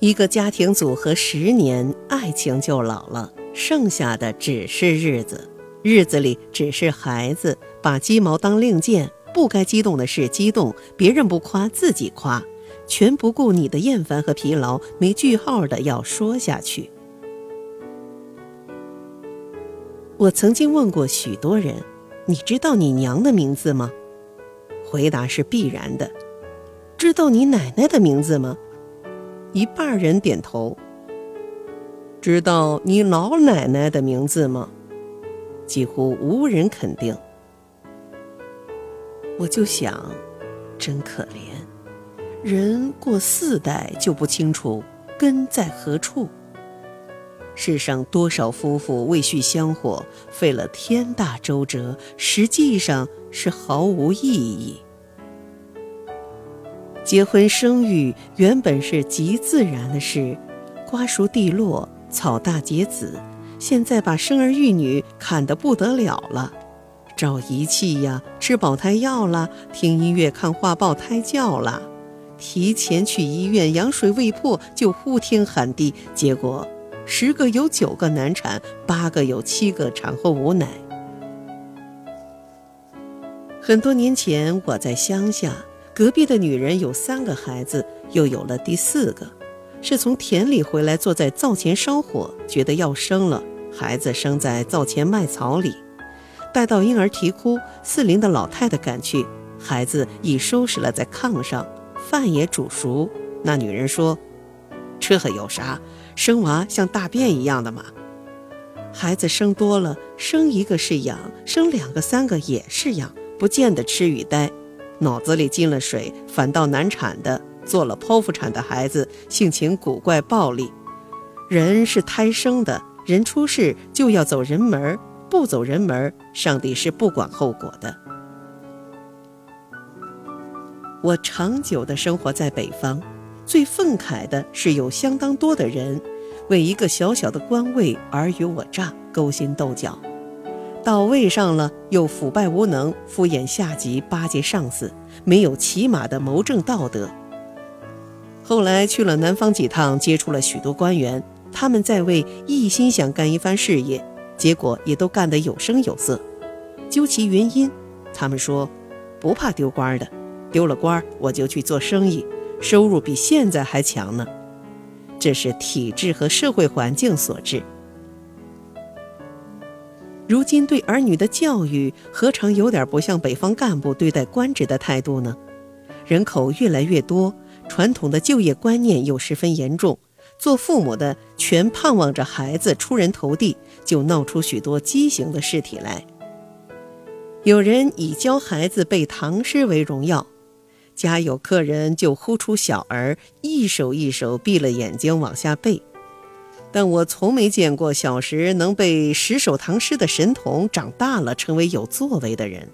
一个家庭组合十年，爱情就老了，剩下的只是日子。日子里只是孩子，把鸡毛当令箭，不该激动的事激动，别人不夸自己夸，全不顾你的厌烦和疲劳，没句号的要说下去。我曾经问过许多人：“你知道你娘的名字吗？”回答是必然的。知道你奶奶的名字吗？一半人点头。知道你老奶奶的名字吗？几乎无人肯定。我就想，真可怜，人过四代就不清楚根在何处。世上多少夫妇为续香火，费了天大周折，实际上是毫无意义。结婚生育原本是极自然的事，瓜熟蒂落，草大结子。现在把生儿育女看得不得了了，找仪器呀，吃保胎药啦，听音乐看画报胎教啦，提前去医院羊水未破就呼天喊地，结果十个有九个难产，八个有七个产后无奶。很多年前我在乡下。隔壁的女人有三个孩子，又有了第四个，是从田里回来，坐在灶前烧火，觉得要生了，孩子生在灶前麦草里。待到婴儿啼哭，四邻的老太太赶去，孩子已收拾了在炕上，饭也煮熟。那女人说：“这还有啥？生娃像大便一样的嘛。孩子生多了，生一个是养，生两个、三个也是养，不见得吃与呆。”脑子里进了水，反倒难产的，做了剖腹产的孩子，性情古怪暴力。人是胎生的，人出世就要走人门不走人门上帝是不管后果的。我长久的生活在北方，最愤慨的是有相当多的人，为一个小小的官位尔虞我诈，勾心斗角。到位上了，又腐败无能，敷衍下级，巴结上司，没有起码的谋政道德。后来去了南方几趟，接触了许多官员，他们在位一心想干一番事业，结果也都干得有声有色。究其原因，他们说不怕丢官的，丢了官我就去做生意，收入比现在还强呢。这是体制和社会环境所致。如今对儿女的教育，何尝有点不像北方干部对待官职的态度呢？人口越来越多，传统的就业观念又十分严重，做父母的全盼望着孩子出人头地，就闹出许多畸形的事体来。有人以教孩子背唐诗为荣耀，家有客人就呼出小儿，一首一首闭了眼睛往下背。但我从没见过小时能背十首唐诗的神童长大了成为有作为的人。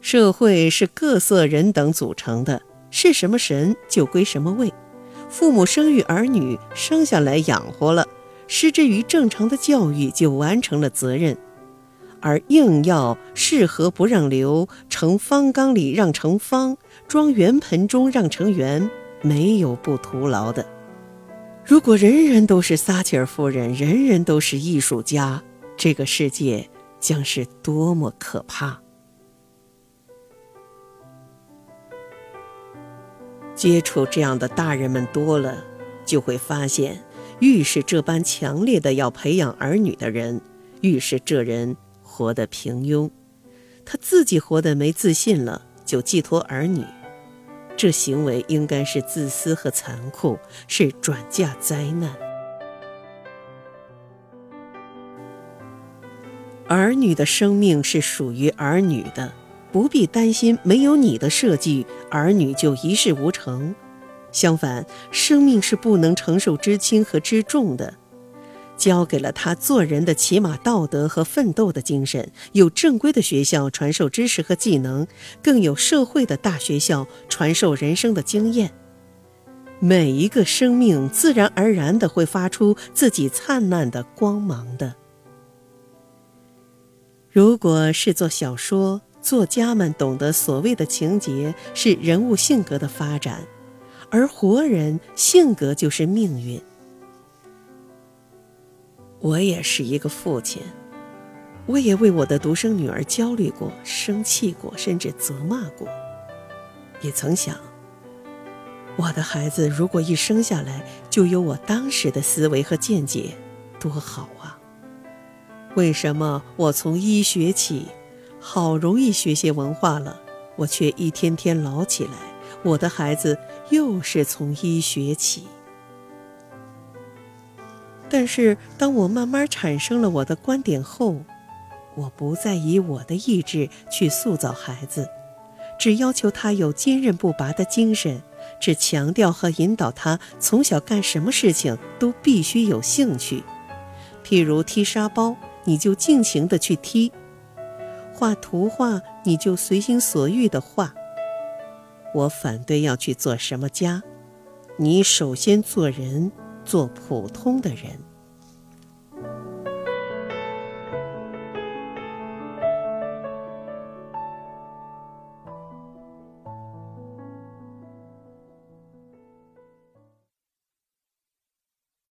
社会是各色人等组成的，是什么神就归什么位。父母生育儿女，生下来养活了，施之于正常的教育就完成了责任。而硬要适合不让流，盛方缸里让成方，装圆盆中让成圆，没有不徒劳的。如果人人都是撒切尔夫人，人人都是艺术家，这个世界将是多么可怕！接触这样的大人们多了，就会发现，愈是这般强烈的要培养儿女的人，愈是这人活得平庸。他自己活得没自信了，就寄托儿女。这行为应该是自私和残酷，是转嫁灾难。儿女的生命是属于儿女的，不必担心没有你的设计，儿女就一事无成。相反，生命是不能承受之轻和之重的。教给了他做人的起码道德和奋斗的精神，有正规的学校传授知识和技能，更有社会的大学校传授人生的经验。每一个生命自然而然的会发出自己灿烂的光芒的。如果是做小说，作家们懂得所谓的情节是人物性格的发展。而活人性格就是命运。我也是一个父亲，我也为我的独生女儿焦虑过、生气过，甚至责骂过。也曾想，我的孩子如果一生下来就有我当时的思维和见解，多好啊！为什么我从医学起，好容易学些文化了，我却一天天老起来？我的孩子又是从医学起。但是，当我慢慢产生了我的观点后，我不再以我的意志去塑造孩子，只要求他有坚韧不拔的精神，只强调和引导他从小干什么事情都必须有兴趣。譬如踢沙包，你就尽情的去踢；画图画，你就随心所欲的画。我反对要去做什么家，你首先做人。做普通的人。